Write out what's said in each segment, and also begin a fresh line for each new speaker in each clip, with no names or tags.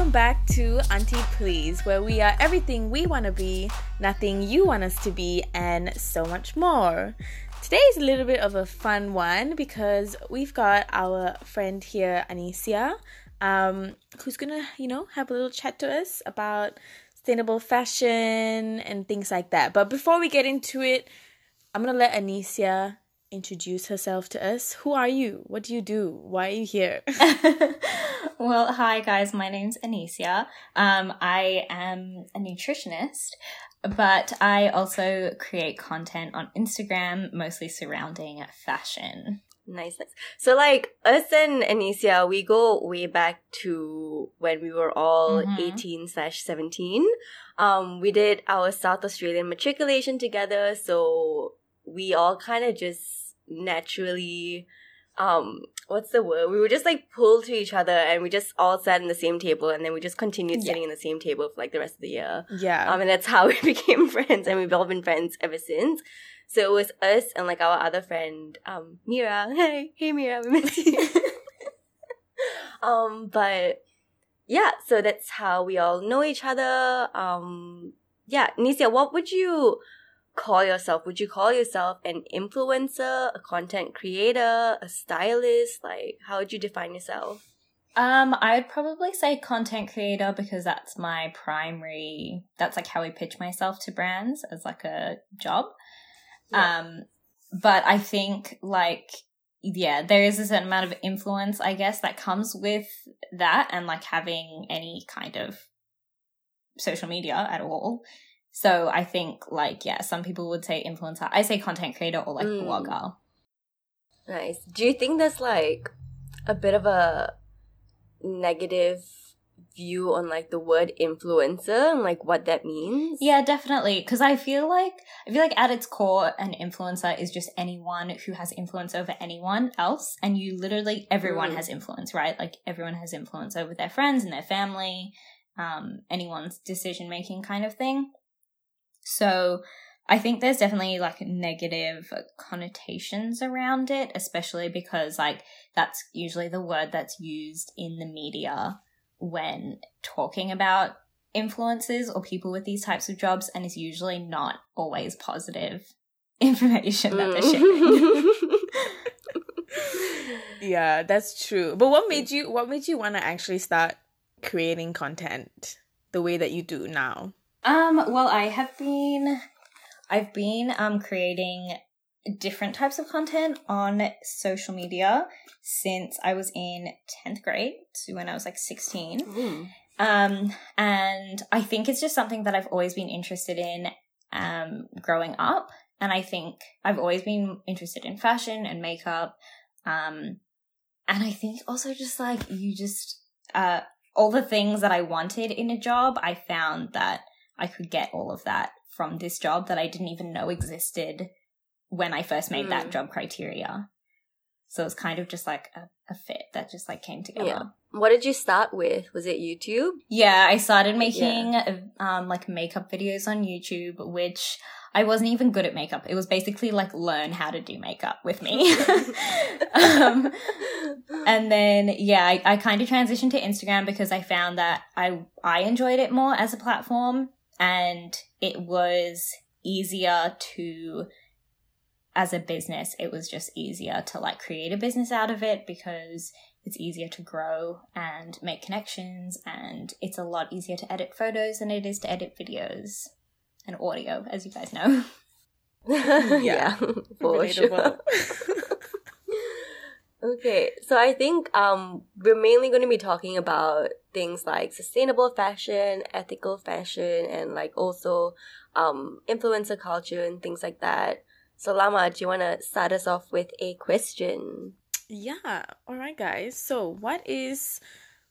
welcome back to Auntie Please, where we are everything we want to be, nothing you want us to be, and so much more. Today is a little bit of a fun one because we've got our friend here, Anicia, um, who's gonna, you know, have a little chat to us about sustainable fashion and things like that. But before we get into it, I'm gonna let Anicia introduce herself to us. Who are you? What do you do? Why are you here?
well, hi guys, my name's Anicia. Um, I am a nutritionist, but I also create content on Instagram, mostly surrounding fashion.
Nice, nice. So like us and Anicia, we go way back to when we were all
Mhm.
18 slash 17. Um, we did our South Australian matriculation together, so we all kind of just naturally, um, what's the word? We were just like pulled to each other and we just all sat in the same table and then we just continued
Yeah.
sitting in the same table for like the rest of the year.
yeah.
Um, and that's how we became friends, and we've all been friends ever since. So it was us and like our other friend, um, Mira. Hey, hey, Mira, we miss you. um, but yeah, so that's how we all know each other. Um, yeah, Nisia, what would you call yourself? Would you call yourself an influencer, a content creator, a stylist? Like, how would you define yourself?
Um, I would probably say content creator because that's my primary, that's like how I pitch myself to brands as like a job.
Yeah.
Um, but I think like, yeah, there is a certain amount of influence, I guess, that comes with that and like having any kind of social media at all. So I think like, yeah, some people would say influencer. I say content creator or like
Mm.
blogger.
Nice. Do you think there's like a bit of a negative view on like the word influencer and like what that means?
Yeah, definitely. Because I feel like I feel like at its core, an influencer is just anyone who has influence over anyone else, and you literally everyone
Mm.
has influence, right? Like everyone has influence over their friends and their family, um, anyone's decision making kind of thing. So I think there's definitely like negative connotations around it, especially because like that's usually the word that's used in the media when talking about influencers or people with these types of jobs, and is usually not always positive information that they're sharing.
Yeah, that's true. But what made you what made you want to actually start creating content the way that you do now?
Um, well, I have been, I've been um creating different types of content on social media since I was in tenth grade, so when I was like sixteen.
Mm.
Um, and I think it's just something that I've always been interested in um, growing up. And I think I've always been interested in fashion and makeup. Um, and I think also just like you just, uh, all the things that I wanted in a job, I found that I could get all of that from this job that I didn't even know existed when I first made that
Mm.
job criteria. So it's kind of just like a, a fit that just like came together.
Yeah. What did you start with? Was it YouTube?
Yeah, I started making um like makeup videos on YouTube, which I wasn't even good at makeup. It was basically like learn how to do makeup with me. um, and then yeah, I, I kind of transitioned to Instagram because I found that I I enjoyed it more as a platform, and it was easier to as a business it was just easier to like create a business out of it because it's easier to grow and make connections and it's a lot easier to edit photos than it is to edit videos and audio as you guys know.
Yeah, for sure. Okay, so I think um we're mainly going to be talking about things like sustainable fashion, ethical fashion, and like also um influencer culture and things like that. So Lama, do you want to start us off with a question?
Yeah. All right, guys. So, what is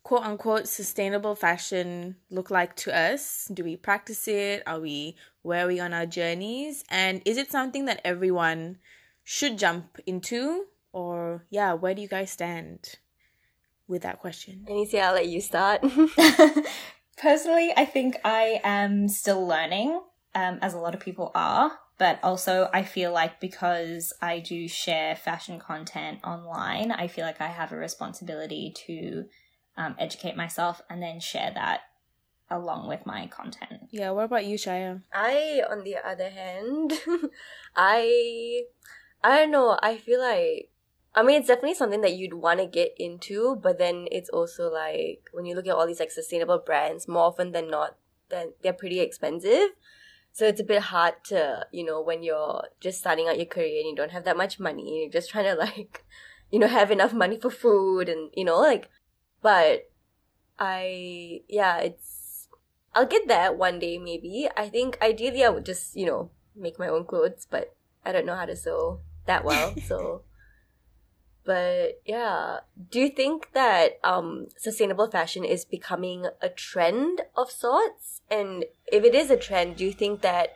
quote unquote sustainable fashion look like to us? Do we practice it? Are we where are we on our journeys? And is it something that everyone should jump into? Or yeah, where do you guys stand with that question?
Anicia, I'll let you start.
Personally, I think I am still learning, um, as a lot of people are. But also, I feel like because I do share fashion content online, I feel like I have a responsibility to um, educate myself, and then share that along with my content.
Yeah, what about you, Shaya?
I, on the other hand, I, I don't know. I feel like, I mean, it's definitely something that you'd want to get into, but then it's also like when you look at all these like sustainable brands, more often than not, then they're pretty expensive. So it's a bit hard to, you know, when you're just starting out your career and you don't have that much money, you're just trying to like, you know, have enough money for food and, you know, like, but I, yeah, it's, I'll get that one day maybe. I think ideally I would just, you know, make my own clothes, but I don't know how to sew that well. So, but yeah, do you think that um, sustainable fashion is becoming a trend of sorts? And if it is a trend, do you think that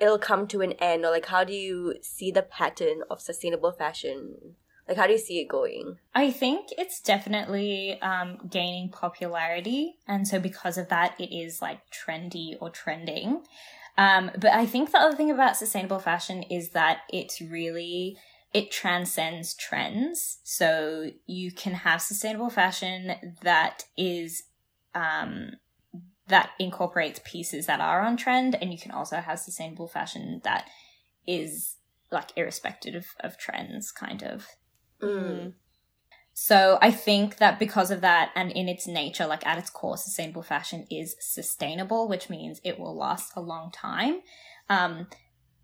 it'll come to an end, or like how do you see the pattern of sustainable fashion? Like, how do you see it going?
I think it's definitely um, gaining popularity. And so, because of that, it is like trendy or trending. Um, but I think the other thing about sustainable fashion is that it's really it transcends trends. So you can have sustainable fashion that is um, that incorporates pieces that are on trend, and you can also have sustainable fashion that is like irrespective of, of trends, kind of.
Mm.
So I think that because of that, and in its nature, like at its core, sustainable fashion is sustainable, which means it will last a long time. Um,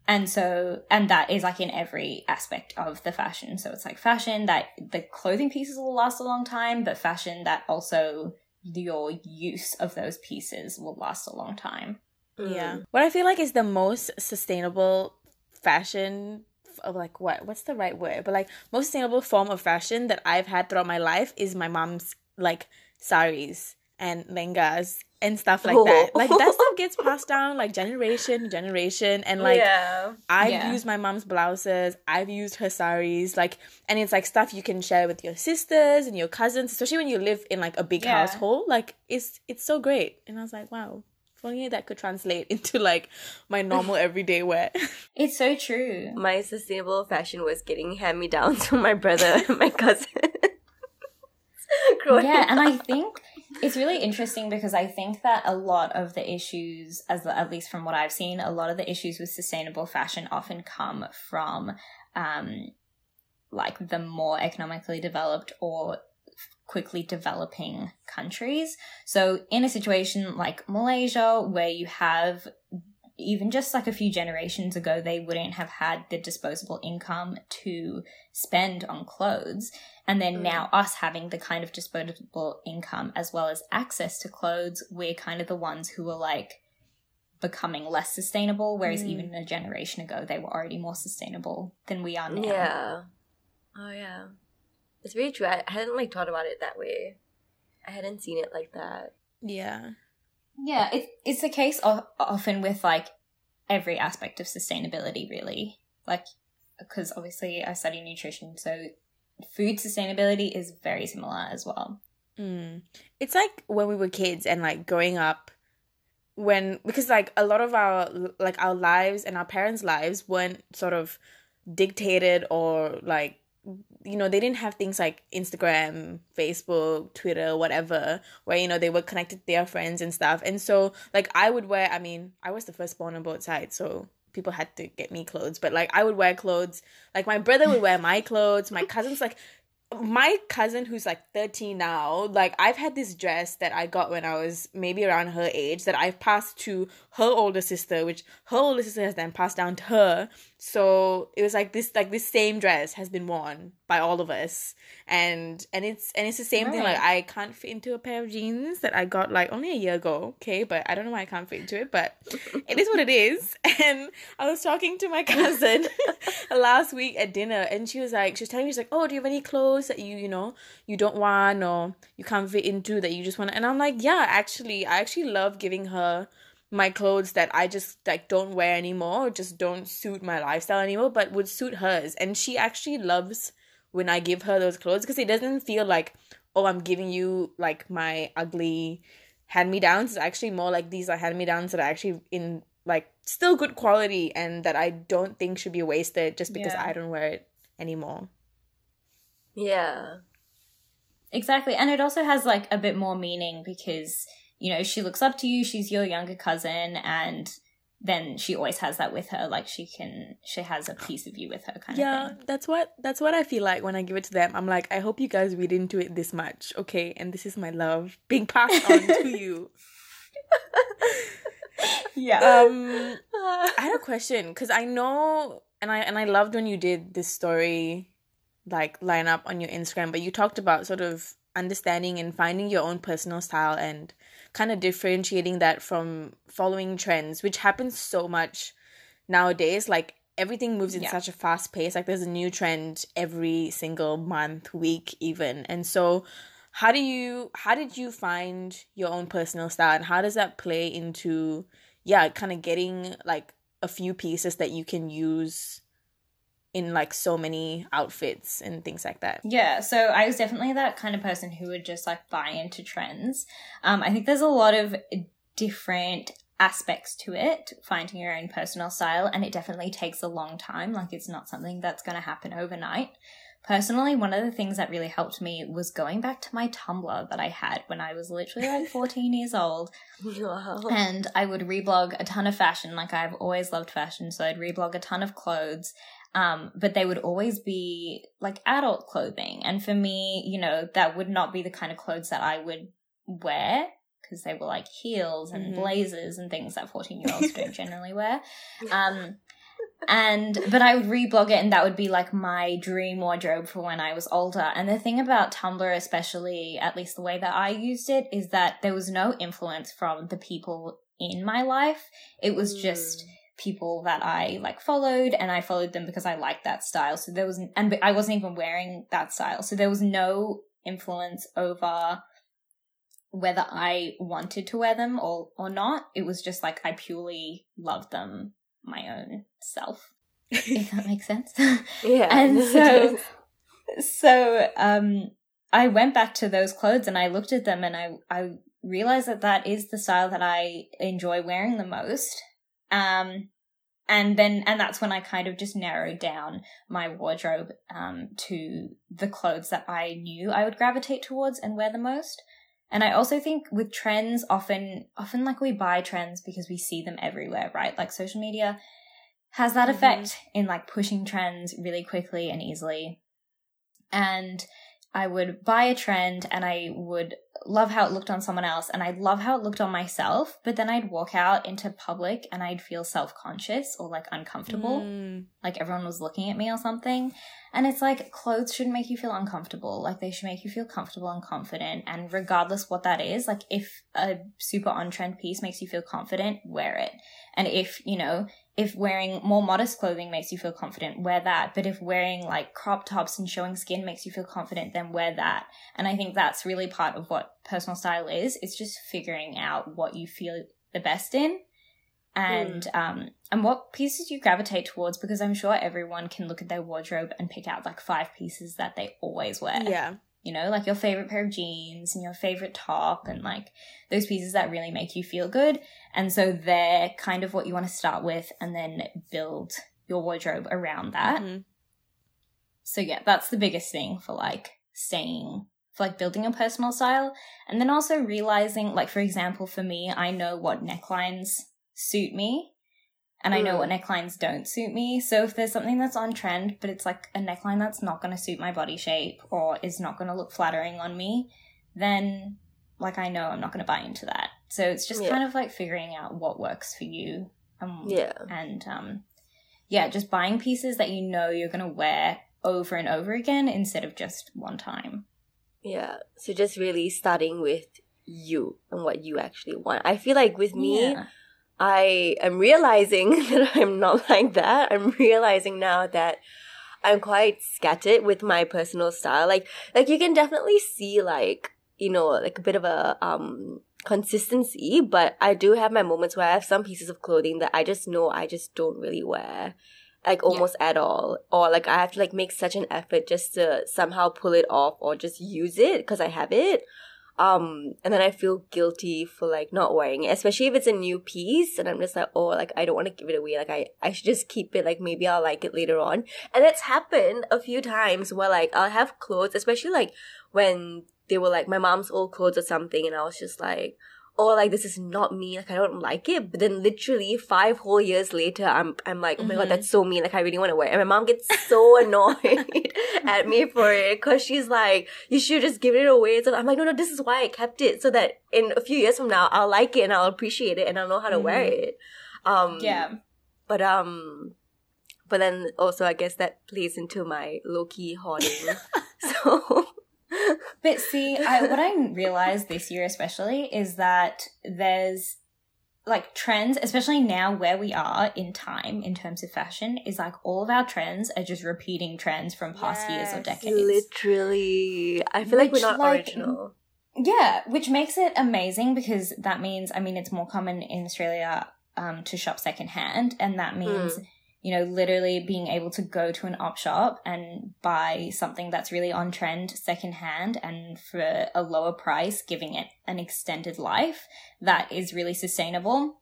and so and that is like in every aspect of the fashion. So it's like fashion that the clothing pieces will last a long time but fashion that also your use of those pieces will last a long time. Mm.
Yeah. What i feel like is the most sustainable fashion of like what what's the right word? But like most sustainable form of fashion that i've had throughout my life is my mom's like saris and lengas and stuff like that. Oh. Like that stuff gets passed down like generation to generation. And like
Yeah.
I've
Yeah.
used my mom's blouses, I've used her saris, like and it's like stuff you can share with your sisters and your cousins, especially when you live in like a big
Yeah.
household. Like it's it's so great. And I was like, wow. If only that could translate into like my normal everyday wear.
it's so true
My sustainable fashion was getting hand me downs from my brother and my cousin.
Yeah and i think it's really interesting because i think that a lot of the issues as at least from what i've seen a lot of the issues with sustainable fashion often come from um like the more economically developed or quickly developing countries. So in a situation like malaysia where you have even just like a few generations ago they wouldn't have had the disposable income to spend on clothes and then
Mm.
now us having the kind of disposable income as well as access to clothes, we're kind of the ones who are like becoming less sustainable. Whereas
Mm.
even a generation ago, they were already more sustainable than we are now.
Yeah. Oh yeah. It's very true. I hadn't like thought about it that way. I hadn't seen it like that.
yeah.
Yeah, it, it's the case of, often with like every aspect of sustainability, really. Like, because obviously I study nutrition, so food sustainability is very similar as well.
Mm. It's like when we were kids and like growing up when because like a lot of our like our lives and our parents' lives weren't sort of dictated or like you know they didn't have things like Instagram, Facebook, Twitter, whatever where you know they were connected to their friends and stuff. And so like I would wear I mean, I was the firstborn on both sides, so people had to get me clothes, but like I would wear clothes. Like my brother would wear my clothes, my cousins like my cousin who's like 13 now like i've had this dress that i got when i was maybe around her age that i've passed to her older sister which her older sister has then passed down to her. So it was like this like this same dress has been worn by all of us. And and it's and it's the same thing. Like i can't fit into a pair of jeans that i got like only a year ago okay? But i don't know why i can't fit into it but it is what it is. And i was talking to my cousin last week at dinner and she was like she was telling me she's like oh do you have any clothes that you you know you don't want or you can't fit into that you just want and i'm like yeah actually i actually love giving her my clothes that i just like don't wear anymore or just don't suit my lifestyle anymore but would suit hers. And she actually loves when i give her those clothes because it doesn't feel like oh i'm giving you like my ugly hand me downs it's actually more like these are hand me downs that are actually in like still good quality and that I don't think should be wasted just because
Yeah.
I don't wear it anymore.
Yeah.
Exactly. And it also has like a bit more meaning because, you know, she looks up to you, she's your younger cousin, and then she always has that with her. Like she can she has a piece of you with her kind
yeah,
of. Yeah.
That's what that's what I feel like when I give it to them. I'm like, I hope you guys read into it this much, okay? And this is my love being passed on to you.
Yeah.
Um I had a question because I know, and I and I loved when you did this story, like line up on your Instagram. But you talked about sort of understanding and finding your own personal style and kind of differentiating that from following trends, which happens so much nowadays. Like everything moves in
Yeah.
such a fast pace. Like there's a new trend every single month, week, even. And so, how do you how did you find your own personal style, and how does that play into yeah, kind of getting like a few pieces that you can use in like so many outfits and things like that.
Yeah, so I was definitely that kind of person who would just like buy into trends. Um, I think there's a lot of different aspects to it, finding your own personal style, and it definitely takes a long time. Like, it's not something that's going to happen overnight. Personally, one of the things that really helped me was going back to my Tumblr that I had when I was literally like 14 years old.
wow.
and I would reblog a ton of fashion. Like I've always loved fashion, so I'd reblog a ton of clothes. Um, but they would always be like adult clothing, and for me, you know, that would not be the kind of clothes that I would wear because they were like heels and
Mhm.
blazers and things that fourteen year olds don't generally wear. Um, and but I would reblog it, and that would be like my dream wardrobe for when I was older. And the thing about Tumblr, especially at least the way that I used it, is that there was no influence from the people in my life. It was just people that I like followed, and I followed them because I liked that style. So there was, and I wasn't even wearing that style, so there was no influence over whether I wanted to wear them or or not. It was just like I purely loved them my own self. If that makes sense.
yeah.
and so so um i went back to those clothes and i looked at them and i i realized that that is the style that i enjoy wearing the most um and then and that's when i kind of just narrowed down my wardrobe um to the clothes that i knew i would gravitate towards and wear the most and i also think with trends often often like we buy trends because we see them everywhere right like social media has that
Mhm.
effect in like pushing trends really quickly and easily. And I would buy a trend and I would love how it looked on someone else and I'd love how it looked on myself, but then I'd walk out into public and I'd feel self conscious or like uncomfortable,
Mm.
like everyone was looking at me or something. And it's like clothes shouldn't make you feel uncomfortable. Like they should make you feel comfortable and confident. And regardless what that is, like if a super on trend piece makes you feel confident, wear it. And if, you know, if wearing more modest clothing makes you feel confident, wear that. But if wearing like crop tops and showing skin makes you feel confident, then wear that. And I think that's really part of what personal style is. It's just figuring out what you feel the best in and um and what pieces you gravitate towards because I'm sure everyone can look at their wardrobe and pick out like five pieces that they always wear
Yeah.
You know, like your favorite pair of jeans and your favorite top and like those pieces that really make you feel good. And so they're kind of what you want to start with and then build your wardrobe around that.
Mhm.
So yeah, that's the biggest thing for like staying for like building a personal style and then also realizing like for example for me, I know what necklines suit me and I know what necklines don't suit me. So if there's something that's on trend, but it's like a neckline that's not going to suit my body shape or is not going to look flattering on me, then like I know I'm not going to buy into that. So it's just
Yeah.
kind of like figuring out what works for you. Um,
Yeah.
And um, yeah, just buying pieces that you know you're going to wear over and over again instead of just one time.
Yeah. So just really starting with you and what you actually want. I feel like with me,
Yeah.
I am realizing that I'm not like that. I'm realizing now that I'm quite scattered with my personal style. Like like you can definitely see like, you know, like a bit of a um consistency, but I do have my moments where I have some pieces of clothing that I just know I just don't really wear. Like almost at all. Or like I have to like make such an effort just to somehow pull it off or just use it because I have it um and then i feel guilty for like not wearing it especially if it's a new piece and i'm just like oh like i don't want to give it away like i i should just keep it like maybe i'll like it later on. And it's happened a few times where like i'll have clothes especially like when they were like my mom's old clothes or something, and I was just like, oh, like this is not me. Like I don't like it. But then literally five whole years later, I'm I'm like, oh my
Mm-hmm.
god, that's so mean. Like I really want to wear. it. And my mom gets so annoyed at me for it because she's like, you should just give it away. So I'm like, no, no, this is why I kept it so that in a few years from now, I'll like it and I'll appreciate it and I'll know how to wear
Mm-hmm.
it. Um,
Yeah.
But um, but then also I guess that plays into my low key hoarding. so
But see, I, what I realized this year especially is that there's like trends, especially now where we are in time in terms of fashion, is like all of our trends are just repeating trends from past years or decades.
literally, I feel like we're not
like,
original.
Yeah, which makes it amazing because that means, I mean, it's more common in Australia um, to shop secondhand, and that means, you know, literally being able to go to an op shop and buy something that's really on trend secondhand and for a lower price, giving it an extended life that is really sustainable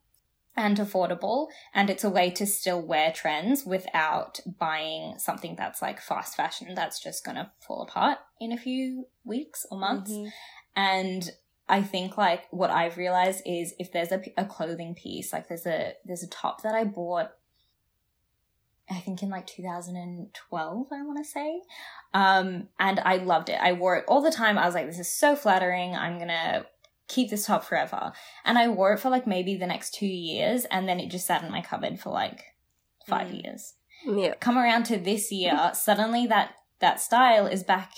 and affordable. And it's a way to still wear trends without buying something that's like fast fashion that's just going to fall apart in a few weeks or months.
Mhm.
And I think like what I've realized is if there's a, a clothing piece, like there's a there's a top that I bought, I think in like 2012, I want to say, um, and I loved it. I wore it all the time. I was like, this is so flattering. I'm gonna keep this top forever. And I wore it for like maybe the next two years, and then it just sat in my cupboard for like five
Mm.
years
Yeah.
come around to this year, suddenly that that style is back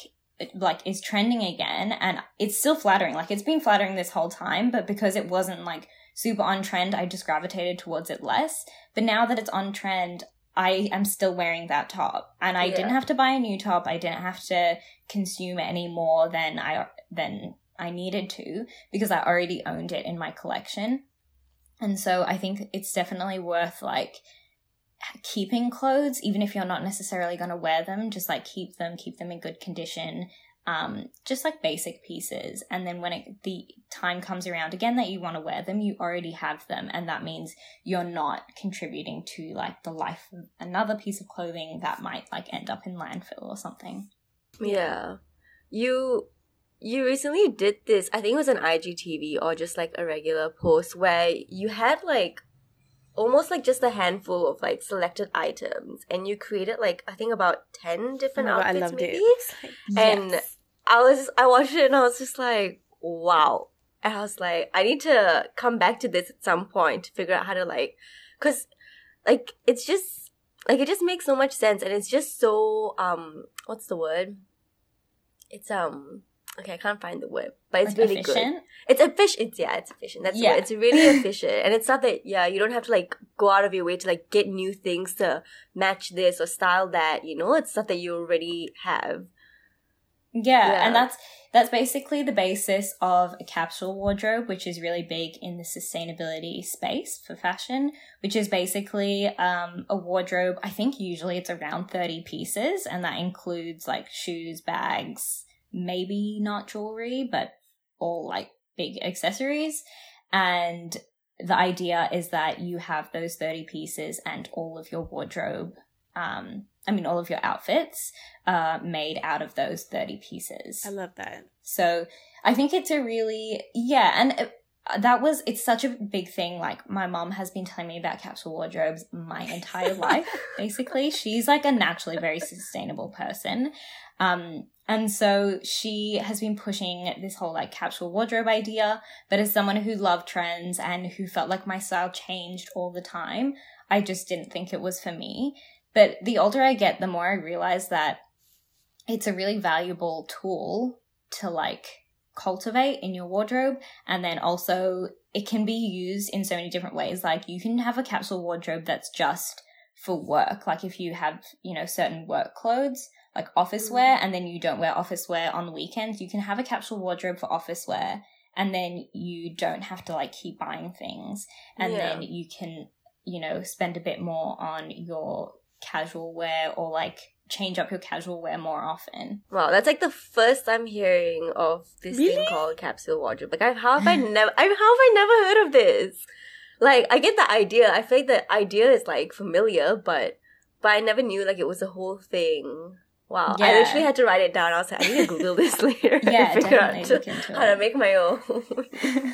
like is trending again and it's still flattering. Like it's been flattering this whole time, but because it wasn't like super on trend, I just gravitated towards it less. But now that it's on trend, I am still wearing that top. And I
Yeah.
didn't have to buy a new top. I didn't have to consume any more than I than I needed to because I already owned it in my collection. And so I think it's definitely worth like keeping clothes, even if you're not necessarily going to wear them, just like keep them, keep them in good condition. Um, just like basic pieces. And then when it, the time comes around again that you want to wear them, you already have them. And that means you're not contributing to like the life of another piece of clothing that might like end up in landfill or something.
Yeah. You you recently did this, I think it was an IGTV or just like a regular post where you had like almost like just a handful of like selected items and you created like I think about 10
Oh
different
my God, I
outfits
loved
maybe.
it. It's
And
Yes.
I was I watched it and I was just like, wow. And I was like, I need to come back to this at some point to figure out how to like cuz like it's just like it just makes so much sense and it's just so um what's the word? It's um okay, I can't find the word, but it's
Like
really good.
efficient.
It's efficient. It's yeah, it's efficient. That's
yeah.
It's really efficient, and it's not that yeah, you don't have to like go out of your way to like get new things to match this or style that. You know, it's stuff that you already have.
Yeah,
Yeah.
and that's that's basically the basis of a capsule wardrobe, which is really big in the sustainability space for fashion, which is basically um, a wardrobe. I think usually it's around 30 pieces, and that includes like shoes, bags, maybe not jewelry, but all like big accessories. And the idea is that you have those 30 pieces and all of your wardrobe, um, I mean, all of your outfits uh, made out of those 30 pieces.
I love that.
So I think it's a really, yeah, and it, that was, it's such a big thing. Like, my mom has been telling me about capsule wardrobes my entire life, basically. She's like a naturally very sustainable person. Um, and so she has been pushing this whole like capsule wardrobe idea. But as someone who loved trends and who felt like my style changed all the time, I just didn't think it was for me. But the older I get, the more I realize that it's a really valuable tool to like cultivate in your wardrobe. And then also it can be used in so many different ways. Like you can have a capsule wardrobe that's just for work. Like if you have, you know, certain work clothes, like office
Mm.
wear, and then you don't wear office wear on the weekends, you can have a capsule wardrobe for office wear. And then you don't have to like keep buying things. And
Yeah.
then you can, you know, spend a bit more on your casual wear or like change up your casual wear more often.
Wow, that's like the first I'm hearing of this
Really?
thing called capsule wardrobe. Like, I, how have I never? I, how have I never heard of this? Like, I get the idea. I feel like the idea is like familiar, but but I never knew like it was a whole thing. Wow,
Yeah.
I literally had to write it down. I was like, I need to Google this later.
Yeah,
to figure out
into
how to make my own.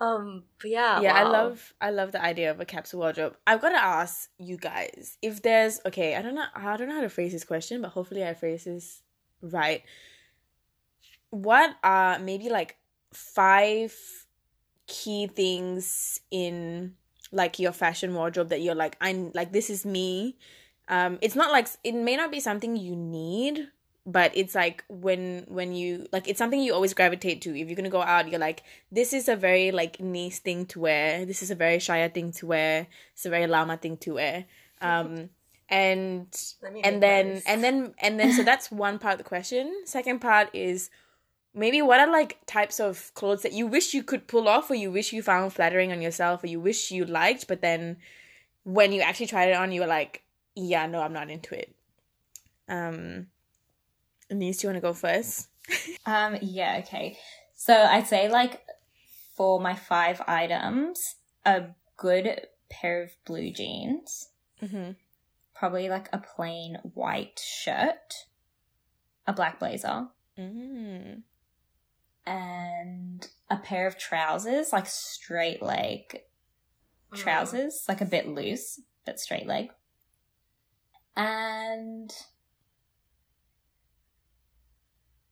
um, but yeah,
yeah i love i love the idea of a capsule wardrobe i've got to ask you guys if there's okay i don't know i don't know how to phrase this question but hopefully i phrase this right what are maybe like five key things in like your fashion wardrobe that you're like i'm like this is me um it's not like it may not be something you need but it's like when when you like it's something you always gravitate to. If you're gonna go out you're like this is a very like nice thing to wear. This is a very shia thing to wear. It's a very lama thing to wear. Um and and then and then and then so that's one part of the question. Second part is maybe what are like types of clothes that you wish you could pull off or you wish you found flattering on yourself or you wish you liked but then when you actually tried it on you were like yeah no i'm not into it um Anise, do you want to go first
Um, yeah, okay. So I'd say like for my five items, a good pair of blue jeans,
mm-hmm.
probably like a plain white shirt, a black blazer,
mm
and a pair of trousers, like straight leg trousers, like a bit loose, but straight leg. And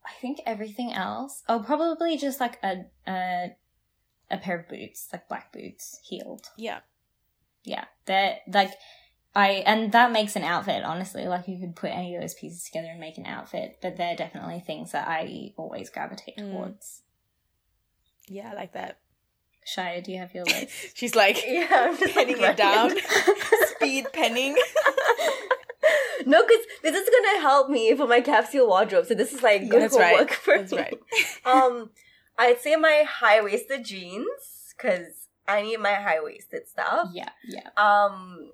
I think everything else. Oh, probably just like a a, a pair of boots, like black boots, heeled.
yeah
Yeah, they're like I and that makes an outfit. Honestly, like you could put any of those pieces together and make an outfit. But they're definitely things that I always gravitate
Mm.
towards.
yeah i like that
Shia, do you have your list?
she's like
Yeah, I'm just like,
penning it down speed penning
no, because this is gonna help me for my capsule wardrobe. So this is like good
that's right
homework for
that's
me.
right
um, I'd say my high waisted jeans because I need my high waisted stuff.
yeah, yeah.
Um,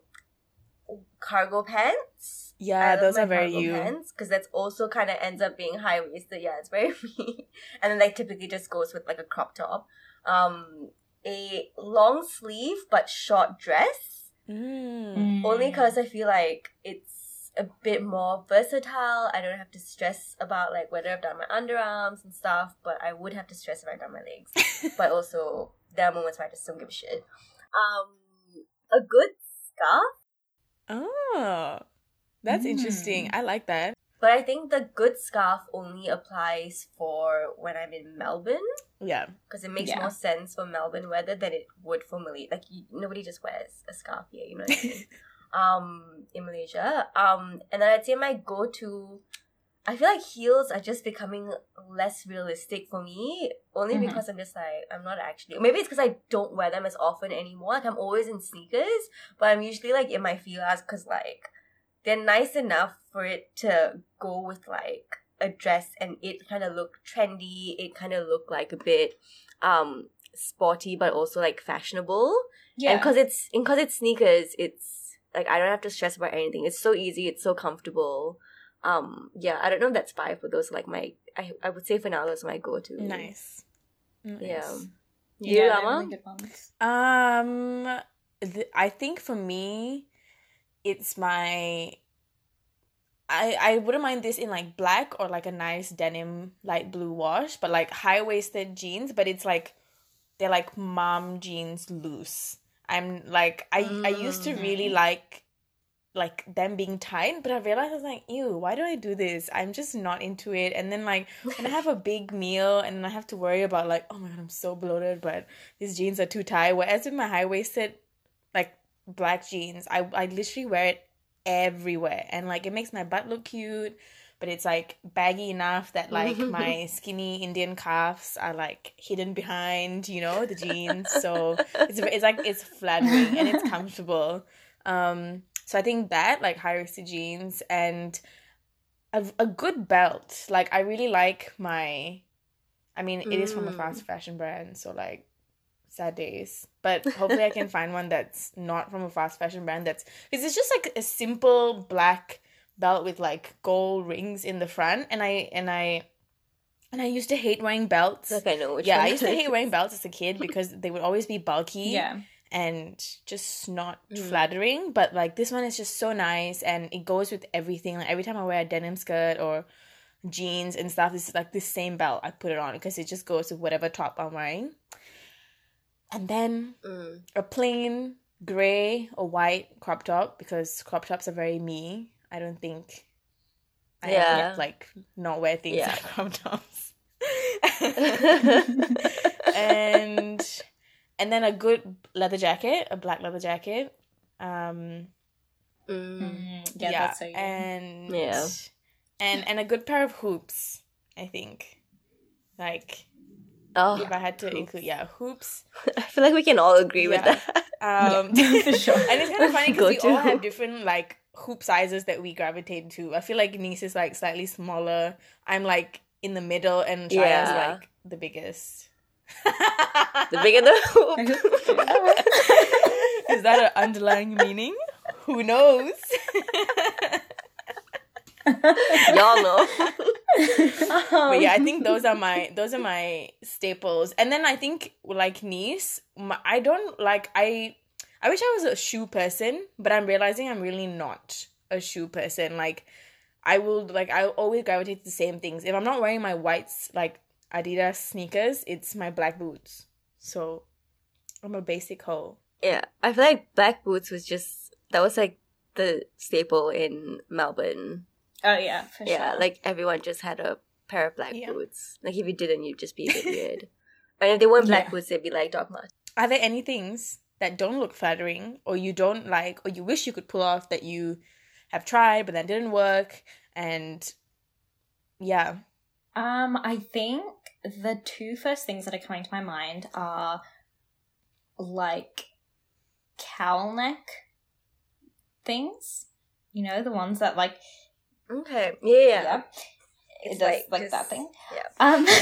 cargo pants.
Yeah
love
those are very
cargo
you
because that's also kind of ends up being high waisted. Yeah, it's very me. and then like typically just goes with like a crop top. Um, a long sleeve but short dress.
mm.
Only because I feel like it's a bit more versatile. I don't have to stress about like whether I've done my underarms and stuff, but I would have to stress if I've done my legs. but also there are moments where I just don't give a shit. Um, a good scarf,
oh that's interesting
Mm.
i like that
but I think the good scarf only applies for when I'm in Melbourne
yeah
because it makes
Yeah.
more sense for Melbourne weather than it would for Malaysia. Like you, nobody just wears a scarf here, you know what I mean? um, in Malaysia. Um, and then I'd say my go-to. I feel like heels are just becoming less realistic for me, only
Mhm.
because I'm just like I'm not actually. Maybe it's because I don't wear them as often anymore. Like I'm always in sneakers, but I'm usually like in my filas because like they're nice enough for it to go with like a dress and it kind of look trendy. It kind of look like a bit um sporty, but also like fashionable.
yeah.
And because it's in because it's sneakers, it's like I don't have to stress about anything. It's so easy. It's so comfortable. Um, yeah, I don't know if that's five, but those are like my I I would say for now those are my go to.
nice Nice.
Yeah.
yeah,
You,
really good.
Um, th- I think for me, it's my. I I wouldn't mind this in like black or like a nice denim light blue wash, but like high waisted jeans, but it's like they're like mom jeans loose. I'm like I I used to really
Mm.
like like them being tight, but I realized I was like, ew, why do I do this? I'm just not into it. And then like when I have a big meal and I have to worry about like, oh my god, I'm so bloated, but these jeans are too tight. Whereas with my high waisted like black jeans, I I literally wear it everywhere. And like it makes my butt look cute, but it's like baggy enough that like my skinny Indian calves are like hidden behind, you know, the jeans. So it's it's like it's flattering and it's comfortable. Um so I think that like high waisted jeans and a, a good belt. Like I really like my I mean it is from a
Mm.
fast fashion brand, so like sad days. But hopefully I can find one that's not from a fast fashion brand that's because it's just like a simple black belt with like gold rings in the front and I and I and I used to hate wearing belts.
Like I know which
yeah,
one
I used to hate wearing belts as a kid because they would always be bulky.
Yeah.
and just not
Mm.
flattering. But like this one is just so nice and it goes with everything. Like every time I wear a denim skirt or jeans and stuff, this is like this same belt I put it on because it just goes with whatever top I'm wearing. And then
Mm.
a plain gray or white crop top because crop tops are very me. I don't think I
Yeah.
ever, like not wear things
Yeah.
like crop tops. and and then a good leather jacket, a black leather jacket. Um
Mm.
Mm, yeah, that's so good.
and
Yeah.
and and a good pair of hoops, I think. Like
Oh,
if I had to
hoops.
include yeah, hoops.
I feel like we can all agree with that.
Um
for sure.
And it's kind of funny because we
Go-to
all have different like hoop sizes that we gravitate to. I feel like Nice is like slightly smaller. I'm like in the middle, and Shaya's
Yeah.
like the biggest.
The bigger the hoop.
is that an underlying meaning? Who knows?
Y'all know.
but yeah, I think those are my those are my staples. And then I think like Nice, my, I don't like I. I wish I was a shoe person, but I'm realizing I'm really not a shoe person. Like I will like I always gravitate to the same things. If I'm not wearing my whites like Adidas sneakers, it's my black boots. So I'm a basic hoe.
Yeah, I feel like black boots was just that was like the staple in Melbourne.
Oh yeah, for
Yeah,
sure.
like everyone just had a pair of black
Yeah.
boots. Like if you didn't, you'd just be a bit weird. And if they weren't black
Yeah.
boots, they'd be like Doc Martens.
Are there any things that don't look flattering or you don't like or you wish you could pull off that you have tried but that didn't work and yeah.
Um, I think the two first things that are coming to my mind are like cowl neck things. You know, the ones that like
Okay, yeah, yeah.
yeah,
It's
it does
like
like,
just-
that thing.
yeah.
Um,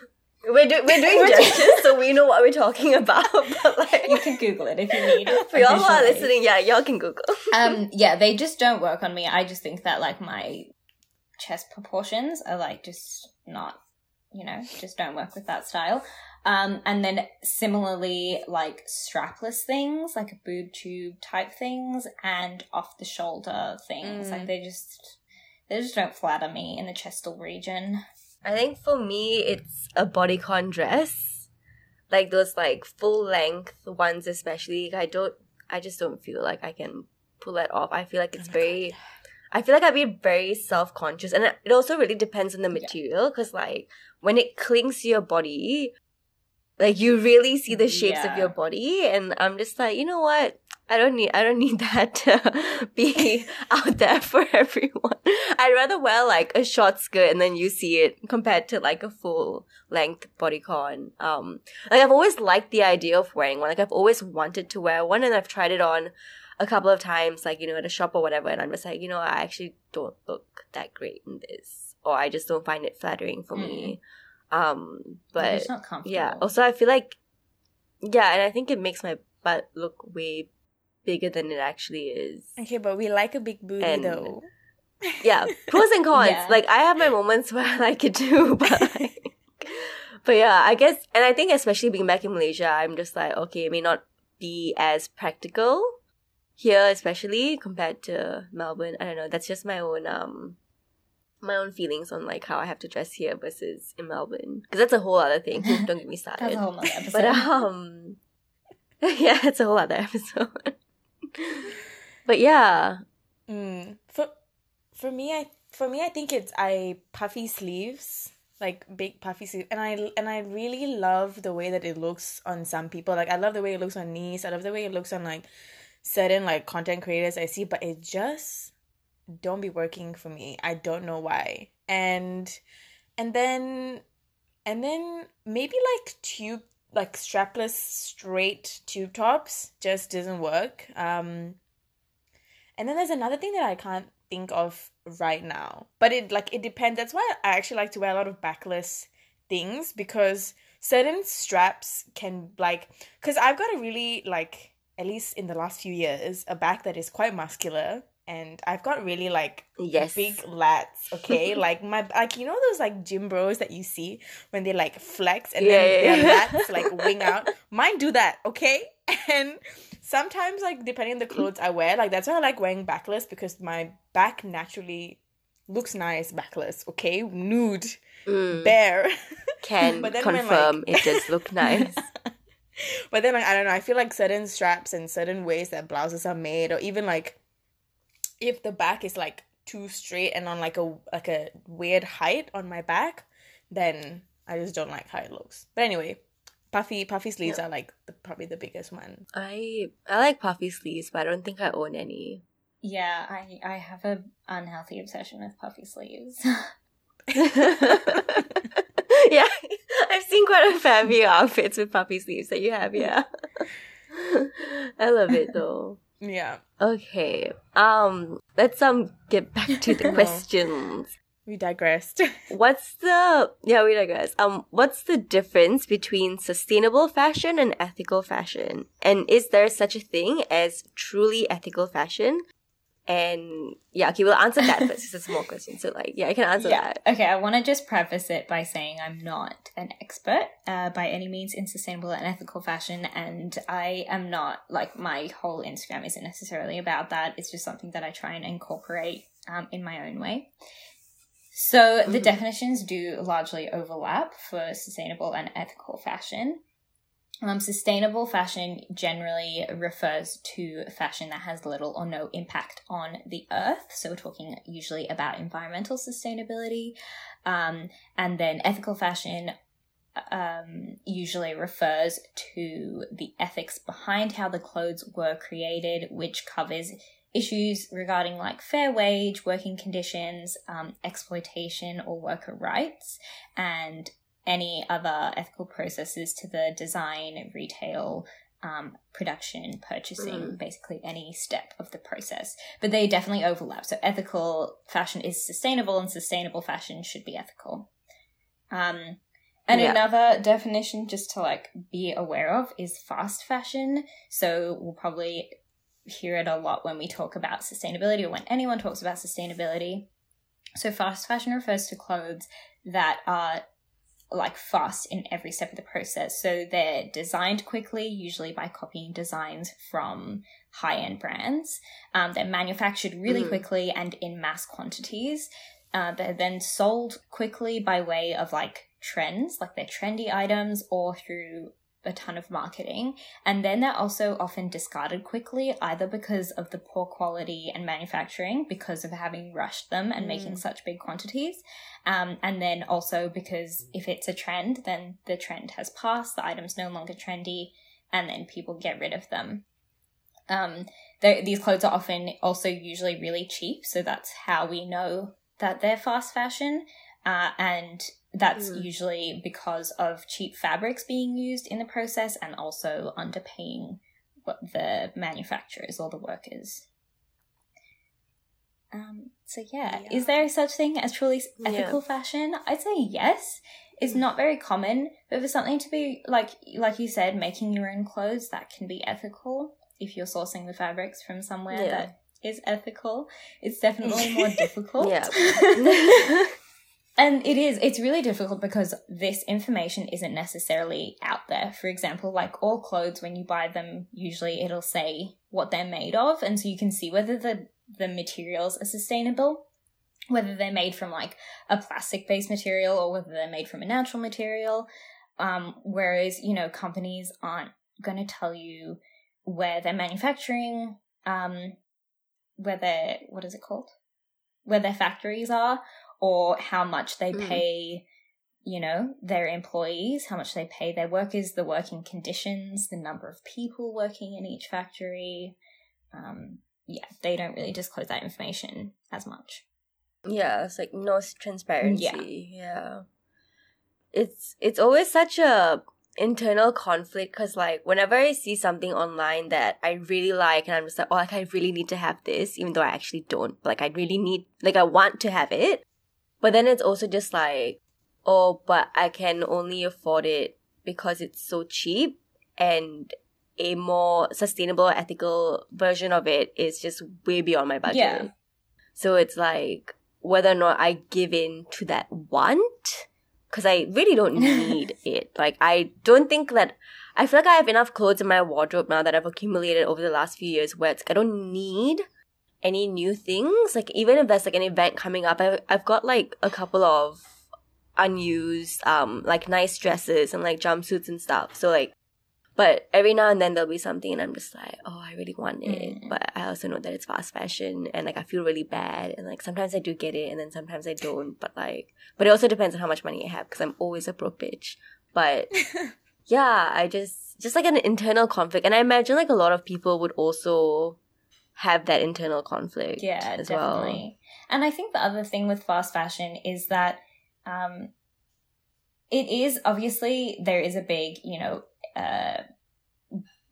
We're do- we're doing gestures, so we know what we're talking about. But like,
you can Google it if you need. a
for y'all who are listening, yeah, y'all can Google.
um yeah they just don't work on me i just think that like my chest proportions are like just not you know just don't work with that style um and then similarly like strapless things like boob tube type things and off the shoulder things
Mm.
like they just they just don't flatter me in the chestal region
I think for me, it's a bodycon dress, like those like full length ones, especially. I don't, I just don't feel like I can pull that off. I feel like it's
Oh
very, I feel like I'd be very self conscious, and it it also really depends on the material because like when it clings to your body, like you really see the shapes of your body, and I'm just like, you know what? I don't need I don't need that to be out there for everyone. I'd rather wear like a short skirt and then you see it compared to like a full length bodycon. Um like I've always liked the idea of wearing one. Like I've always wanted to wear one and I've tried it on a couple of times, like, you know, at a shop or whatever, and I'm just like, you know, I actually don't look that great in this. Or I just don't find it flattering for me. Um but
it's not comfortable
yeah. Also, I feel like, yeah, and I think it makes my butt look way bigger than it actually is.
Okay, but we like a big booty
And-
though.
Yeah, pros and cons.
Yeah.
Like I have my moments where I like it too, but like, but yeah, I guess, and I think especially being back in Malaysia, I'm just like, okay, it may not be as practical here, especially compared to Melbourne. I don't know. That's just my own um. My own feelings on like how I have to dress here versus in Melbourne because that's a whole other thing. Don't get me started.
that's a whole nother episode
But um, yeah, it's a whole other episode. but yeah,
Mm. For for me, I for me, I think it's I puffy sleeves, like big puffy sleeves, and I and I really love the way that it looks on some people. Like I love the way it looks on Nice. I love the way it looks on like certain like content creators I see, but it just don't be working for me. I don't know why. And and then and then maybe like tube like strapless straight tube tops just doesn't work. Um and then there's another thing that I can't think of right now. But it like it depends. That's why I actually like to wear a lot of backless things because certain straps can like cuz I've got a really like at least in the last few years a back that is quite muscular and I've got really like
yes,
big lats, okay? like my like you know those like gym bros that you see when they like flex and
Yeah,
then
yeah,
their
yeah.
lats like wing out. Mine do that, okay? And sometimes, like, depending on the clothes I wear, like, that's why I like wearing backless because my back naturally looks nice backless, okay? Nude,
Mm,
bare.
can
But then when,
confirm
like-
it does look nice.
but then, like, I don't know, I feel like certain straps and certain ways that blouses are made, or even like if the back is like too straight and on like a like a weird height on my back, then I just don't like how it looks. But anyway, puffy puffy sleeves are like the, probably the biggest one.
I I like puffy sleeves, but I don't think I own any.
Yeah, I I have a unhealthy obsession with puffy sleeves.
yeah, I've seen quite a fair few outfits with puffy sleeves that you have. Yeah, I love it though.
Yeah,
Okay, um, let's um get back to the questions.
we digressed.
What's the yeah we digress. Um, what's the difference between sustainable fashion and ethical fashion? And is there such a thing as truly ethical fashion? And yeah, okay, we'll answer that first. 'cause It's a small question, so like yeah, I can answer
yeah.
that.
Okay, I want to just preface it by saying I'm not an expert uh, by any means in sustainable and ethical fashion, and I am not like my whole Instagram isn't necessarily about that. It's just something that I try and incorporate um, in my own way. So the
Mhm.
definitions do largely overlap for sustainable and ethical fashion. Um, sustainable fashion generally refers to fashion that has little or no impact on the earth. So we're talking usually about environmental sustainability. Um, and then ethical fashion um, usually refers to the ethics behind how the clothes were created, which covers issues regarding like fair wage, working conditions, um, exploitation, or worker rights, and any other ethical processes to the design, retail, um, production, purchasing,
Mm.
basically any step of the process. But they definitely overlap. So ethical fashion is sustainable, and sustainable fashion should be ethical. Um, and
Yeah.
another definition, just to like be aware of, is fast fashion. So we'll probably hear it a lot when we talk about sustainability or when anyone talks about sustainability. So fast fashion refers to clothes that are like fast in every step of the process. So they're designed quickly, usually by copying designs from high end brands. Um, they're manufactured really
Mm.
quickly and in mass quantities. Uh, they're then sold quickly by way of like trends, like they're trendy items, or through a ton of marketing. And then they're also often discarded quickly, either because of the poor quality and manufacturing, because of having rushed them and making
Mm.
such big quantities. Um, and then also because if it's a trend, then the trend has passed, the item's no longer trendy, and then people get rid of them. Um, these clothes are often also usually really cheap, so that's how we know that they're fast fashion. Uh, and that's
Mm.
usually because of cheap fabrics being used in the process and also underpaying what the manufacturers or the workers. Um, so yeah.
Yeah.
is there such thing as truly ethical fashion? I'd say yes. It's not very common, but for something to be like like you said, making your own clothes that can be ethical if you're sourcing the fabrics from somewhere
Yeah.
that is ethical. It's definitely more difficult.
Yeah.
And it is, it's really difficult because this information isn't necessarily out there. For example, like all clothes, when you buy them, usually it'll say what they're made of. And so you can see whether the, the materials are sustainable, whether they're made from like a plastic based material or whether they're made from a natural material. Um, whereas, you know, companies aren't going to tell you where they're manufacturing, um, where their, what is it called? Where their factories are or how much they
Mm.
pay, you know, their employees, how much they pay their workers, the working conditions, the number of people working in each factory. Um, yeah, they don't really disclose that information as much.
yeah, it's like no transparency. Yeah. yeah. It's it's always such a internal conflict because like whenever I see something online that I really like and I'm just like, oh like I really need to have this, even though I actually don't. Like I really need like I want to have it. But then it's also just like, oh, but I can only afford it because it's so cheap and a more sustainable, ethical version of it is just way beyond my budget.
Yeah.
So it's like whether or not I give in to that want, because I really don't need it. Like I don't think that I feel like I have enough clothes in my wardrobe now that I've accumulated over the last few years where it's I don't need any new things. Like even if there's like an event coming up, I've, I've got like a couple of unused um like nice dresses and like jumpsuits and stuff. So like but every now and then there'll be something and I'm just like, oh, I really want it. Mm. But I also know that it's fast fashion and like I feel really bad. And like sometimes I do get it and then sometimes I don't. But like, but it also depends on how much money I have because I'm always a broke bitch. But yeah, I just, just like an internal conflict. And I imagine like a lot of people would also have that internal conflict.
Yeah, as definitely. Well. And I think the other thing with fast fashion is that, um, it is obviously there is a big, you know, uh,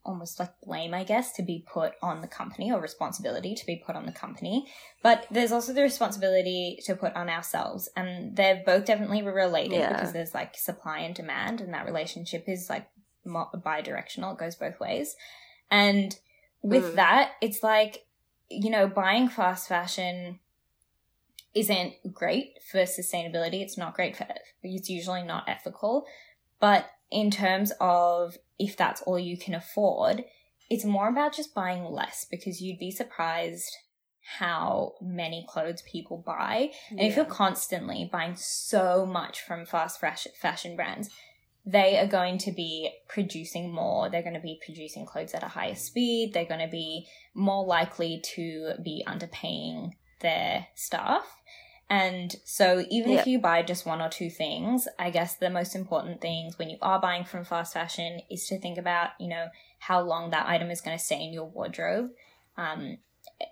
almost like blame, I guess, to be put on the company or responsibility to be put on the company. But there's also the responsibility to put on ourselves. And they're both definitely related yeah. because there's like supply and demand, and that relationship is like bi directional, it goes both ways. And with mm. that, it's like, you know, buying fast fashion isn't great for sustainability. It's not great for, it's usually not ethical. But in terms of if that's all you can afford, it's more about just buying less because you'd be surprised how many clothes people buy. And if you're constantly buying so much from fast fashion brands, they are going to be producing more. They're going to be producing clothes at a higher speed. They're going to be more likely to be underpaying their staff. And so even yep. if you buy just one or two things, I guess the most important things when you are buying from fast fashion is to think about, you know, how long that item is going to stay in your wardrobe. Um,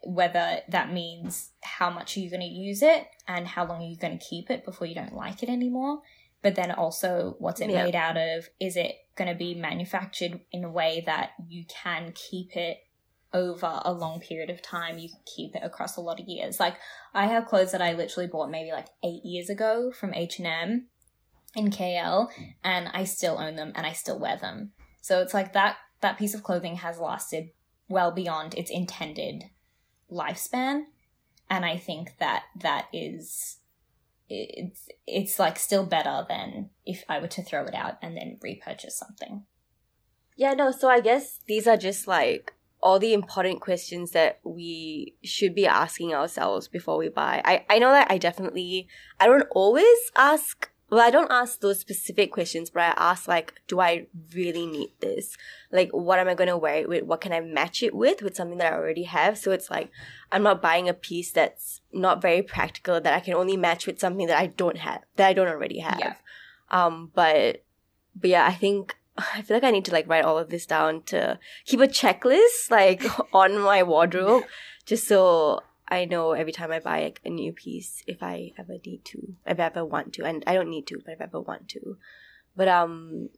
whether that means how much are you going to use it and how long are you going to keep it before you don't like it anymore. But then also, what's it yep. made out of? Is it going to be manufactured in a way that you can keep it over a long period of time. You can keep it across a lot of years. Like I have clothes that I literally bought maybe like eight years ago from H and M in KL, and I still own them and I still wear them. So it's like that that piece of clothing has lasted well beyond its intended lifespan, and I think that that is it's it's like still better than if I were to throw it out and then repurchase something.
Yeah, no, so I guess these are just like all the important questions that we should be asking ourselves before we buy. I, I know that I definitely, I don't always ask, well, I don't ask those specific questions, but I ask like, do I really need this? Like, what am I going to wear it with? What can I match it with? With something that I already have. So it's like, I'm not buying a piece that's not very practical that I can only match with something that I don't have, that I don't already have. Yeah. Um, but, but yeah, I think I feel like I need to like write all of this down to keep a checklist like on my wardrobe just so I know every time I buy like, a new piece if I ever need to, if I ever want to. And I don't need to, but if I ever want to. But um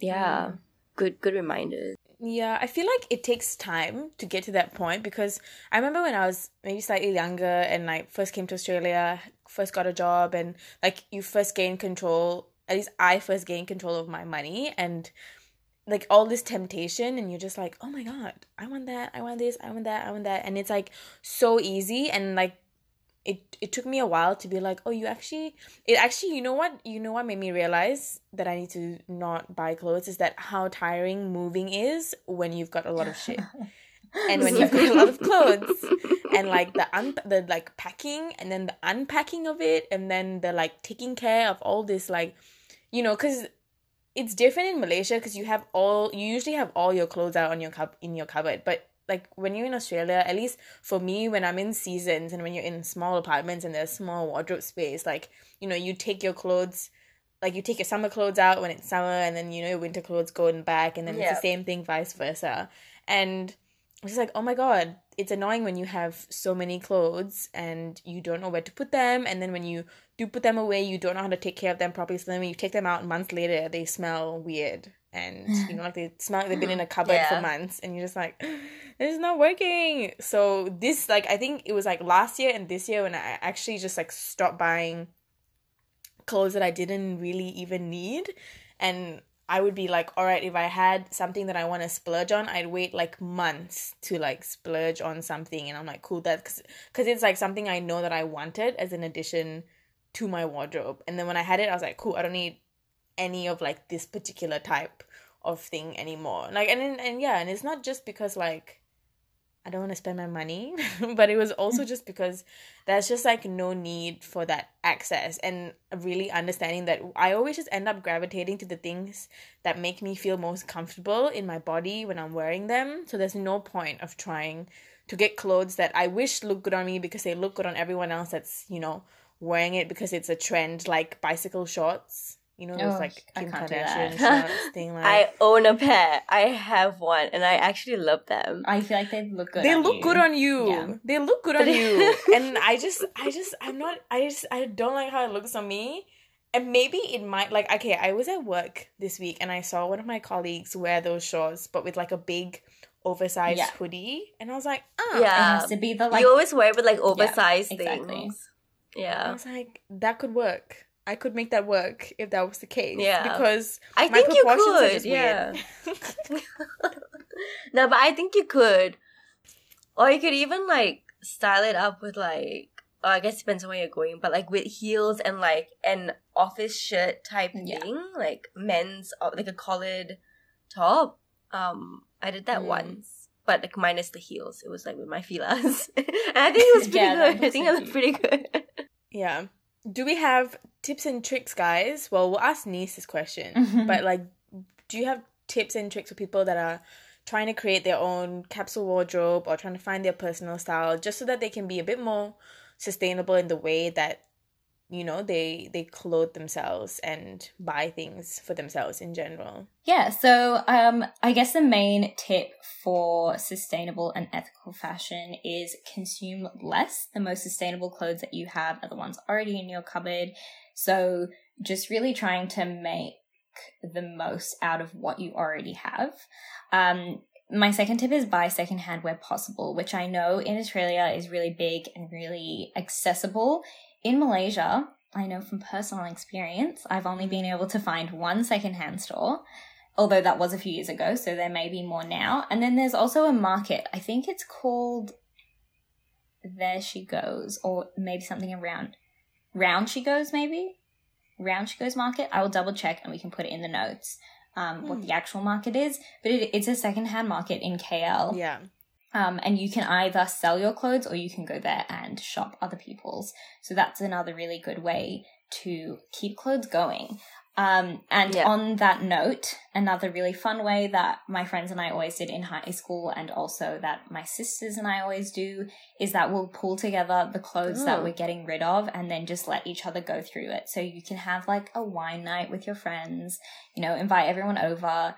yeah, mm. good good reminders.
Yeah, I feel like it takes time to get to that point because I remember when I was maybe slightly younger and like first came to Australia, first got a job and like you first gain control at least I first gained control of my money and like all this temptation and you're just like, "Oh my god, I want that. I want this. I want that. I want that." And it's like so easy and like it it took me a while to be like, "Oh, you actually it actually, you know what? You know what made me realize that I need to not buy clothes is that how tiring moving is when you've got a lot of shit." and when you've got a lot of clothes and like the un the like packing and then the unpacking of it and then the like taking care of all this like you know, because it's different in Malaysia because you have all you usually have all your clothes out on your cup in your cupboard, but like when you're in Australia, at least for me, when I'm in seasons and when you're in small apartments and there's small wardrobe space, like you know, you take your clothes, like you take your summer clothes out when it's summer, and then you know your winter clothes going back, and then it's the same thing, vice versa. And it's just like, oh my god, it's annoying when you have so many clothes and you don't know where to put them, and then when you do put them away, you don't know how to take care of them properly. So then when you take them out months later, they smell weird. And you know, like they smell like they've been in a cupboard yeah. for months, and you're just like, this is not working. So this, like, I think it was like last year and this year when I actually just like stopped buying clothes that I didn't really even need, and I would be like, all right, if I had something that I want to splurge on, I'd wait like months to like splurge on something, and I'm like, cool, that because it's like something I know that I wanted as an addition to my wardrobe. And then when I had it, I was like, cool, I don't need any of like this particular type of thing anymore. Like and and yeah, and it's not just because like I don't want to spend my money, but it was also just because there's just like no need for that access and really understanding that I always just end up gravitating to the things that make me feel most comfortable in my body when I'm wearing them. So there's no point of trying to get clothes that I wish look good on me because they look good on everyone else that's, you know, wearing it because it's a trend like bicycle shorts. You know those
Oh,
like
I
Kim Kardashian shorts thing like
I own a pair. I have one, and I actually love them.
I feel like they look good.
they
on
look
you.
good on you.
Yeah.
They look good on you. and I just I just I'm not I just I don't like how it looks on me. And maybe it might like okay, I was at work this week and I saw one of my colleagues wear those shorts but with like a big oversized
Yeah.
hoodie and I was like, ah
It
Yeah.
has to be the like.
you always wear it with like oversized
exactly.
things. Yeah, I
was like, that could work. I could make that work if that was the case.
Yeah.
Because
I
my
think you could. Yeah. no, but I think you could, or you could even like style it up with like. Oh, I guess it depends on where you're going, but like with heels and like an office shirt type
Yeah.
thing, like men's uh, like a collared top. Um, I did that
Mm.
once, but like minus the heels. It was like with my feelers, and I think it was pretty
Yeah,
good. I think it looked pretty good.
yeah. Do we have tips and tricks, guys? Well, we'll ask Nice this question.
Mhm.
But like, do you have tips and tricks for people that are trying to create their own capsule wardrobe or trying to find their personal style just so that they can be a bit more sustainable in the way that you know they they clothe themselves and buy things for themselves in general
Yeah, so um, I guess the main tip for sustainable and ethical fashion is consume less. The most sustainable clothes that you have are the ones already in your cupboard. So just really trying to make the most out of what you already have. Um, my second tip is buy secondhand where possible, which I know in Australia is really big and really accessible. In Malaysia, I know from personal experience, I've only been able to find one secondhand store, although that was a few years ago, so there may be more now. And then there's also a market, I think it's called There She Goes, or maybe something around Round She Goes, maybe? Round She Goes Market. I will double check and we can put it in the notes. Um, what
Hmm.
the actual market is, but it, it's a secondhand market in KL.
yeah
Um, and you can either sell your clothes or you can go there and shop other people's. So that's another really good way to keep clothes going. Um, and
Yeah.
on that note, another really fun way that my friends and I always did in high school, and also that my sisters and I always do, is that we'll pull together the clothes that
Oh.
we're getting rid of and then just let each other go through it. So you can have like a wine night with your friends, you know, invite everyone over,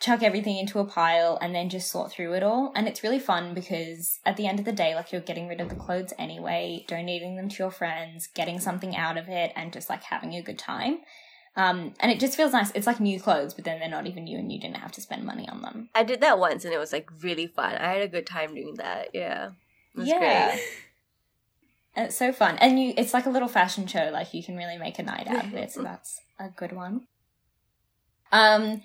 chuck everything into a pile and then just sort through it all. And it's really fun because at the end of the day, like you're getting rid of the clothes anyway, donating them to your friends, getting something out of it, and just like having a good time. Um, and it just feels nice. It's like new clothes, but then they're not even new and you didn't have to spend money on them.
I did that once, and it was like really fun. I had a good time doing that. Yeah,
yeah.
great.
And it's so fun. And you it's like a little fashion show, like you can really make a night out of it, so that's a good one. Um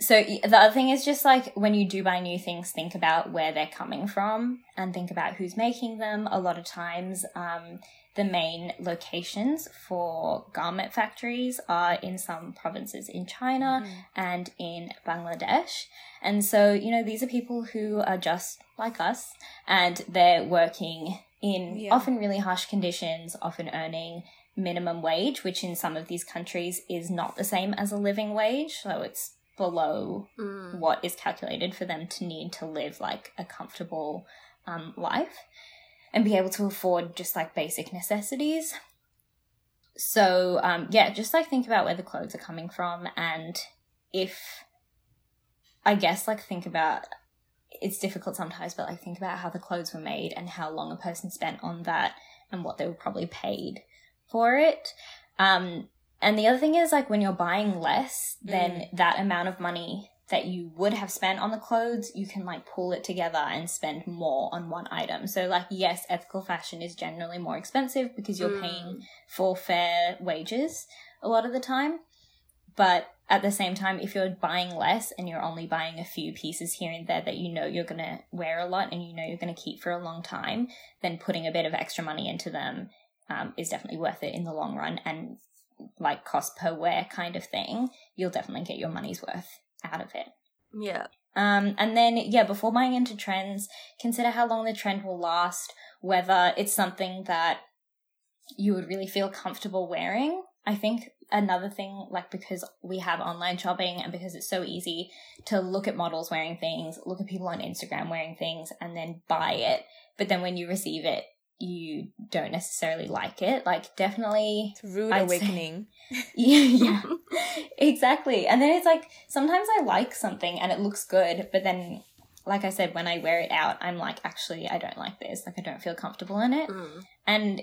so the other thing is just like when you do buy new things, think about where they're coming from and think about who's making them. A lot of times, um, the main locations for garment factories are in some provinces in China and in Bangladesh. And so, you know, these are people who are just like us and they're working in
Yeah.
often really harsh conditions, often earning minimum wage, which in some of these countries is not the same as a living wage. So it's below
Mm.
what is calculated for them to need to live like a comfortable um, life and be able to afford just like basic necessities. So, um, yeah, just like think about where the clothes are coming from and if I guess like think about it's difficult sometimes, but like think about how the clothes were made and how long a person spent on that and what they were probably paid for it. Um, and the other thing is like when you're buying less, then that amount of money that you would have spent on the clothes, you can like pull it together and spend more on one item. So like yes, ethical fashion is generally more expensive because you're
Mm.
paying for fair wages a lot of the time. But at the same time, if you're buying less and you're only buying a few pieces here and there that you know you're going to wear a lot and you know you're going to keep for a long time, then putting a bit of extra money into them um, is definitely worth it in the long run and like cost per wear kind of thing, you'll definitely get your money's worth out of it.
Yeah.
Um, and then, yeah, before buying into trends, consider how long the trend will last, whether it's something that you would really feel comfortable wearing. I think another thing, like because we have online shopping and because it's so easy to look at models wearing things, look at people on Instagram wearing things, and then buy it. But then when you receive it, you don't necessarily like it. Like, definitely.
It's rude
I'd
awakening.
yeah, yeah, exactly. And then it's like sometimes I like something and it looks good, but then, like I said, when I wear it out, I'm like, actually, I don't like this. Like, I don't feel comfortable in it.
Mm.
And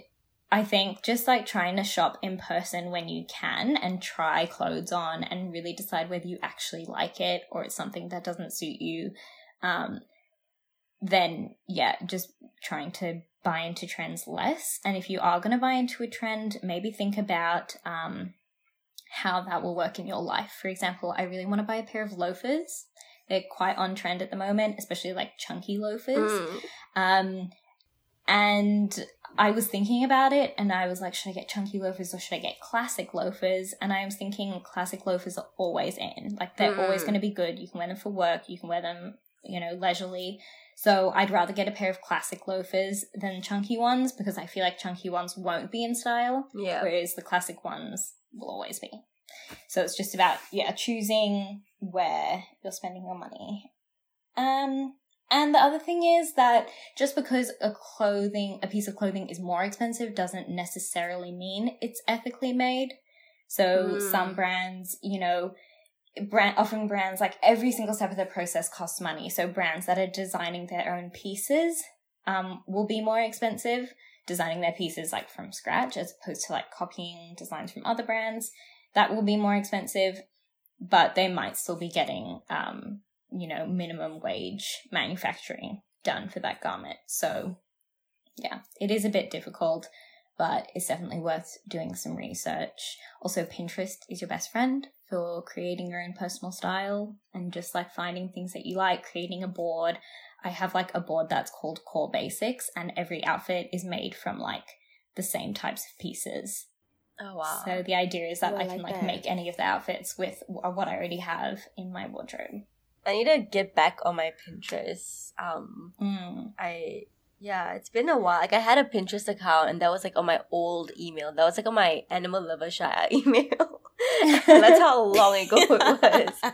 I think just like trying to shop in person when you can and try clothes on and really decide whether you actually like it or it's something that doesn't suit you. Um, then yeah, just trying to buy into trends less. And if you are going to buy into a trend, maybe think about um, how that will work in your life. For example, I really want to buy a pair of loafers. They're quite on trend at the moment, especially like chunky loafers.
Mm.
Um, and I was thinking about it and I was like, should I get chunky loafers or should I get classic loafers? And I was thinking classic loafers are always in. Like they're always
Mm.
going to be good. You can wear them for work, you can wear them, you know, leisurely. So I'd rather get a pair of classic loafers than chunky ones because I feel like chunky ones won't be in style,
Yeah.
whereas the classic ones will always be. So it's just about yeah, choosing where you're spending your money. Um and the other thing is that just because a clothing, a piece of clothing is more expensive doesn't necessarily mean it's ethically made. So
Mm.
some brands, you know, brand often brands like every single step of the process costs money. So brands that are designing their own pieces um, will be more expensive. Designing their pieces like from scratch as opposed to like copying designs from other brands, that will be more expensive. But they might still be getting um, you know, minimum wage manufacturing done for that garment. So, yeah, it is a bit difficult, but it's definitely worth doing some research. Also, Pinterest is your best friend for creating your own personal style and just like finding things that you like, creating a board. I have like a board that's called Core Basics, and every outfit is made from like the same types of pieces.
Oh wow.
So the idea is that
Oh, I
I can
like
like
that.
make any of the outfits with what I already have in my wardrobe.
I need to get back on my Pinterest. Um,
Mm.
I yeah, it's been a while. Like I had a Pinterest account, and that was like on my old email. That was like on my Animal Lover Shire email. That's how long ago it was.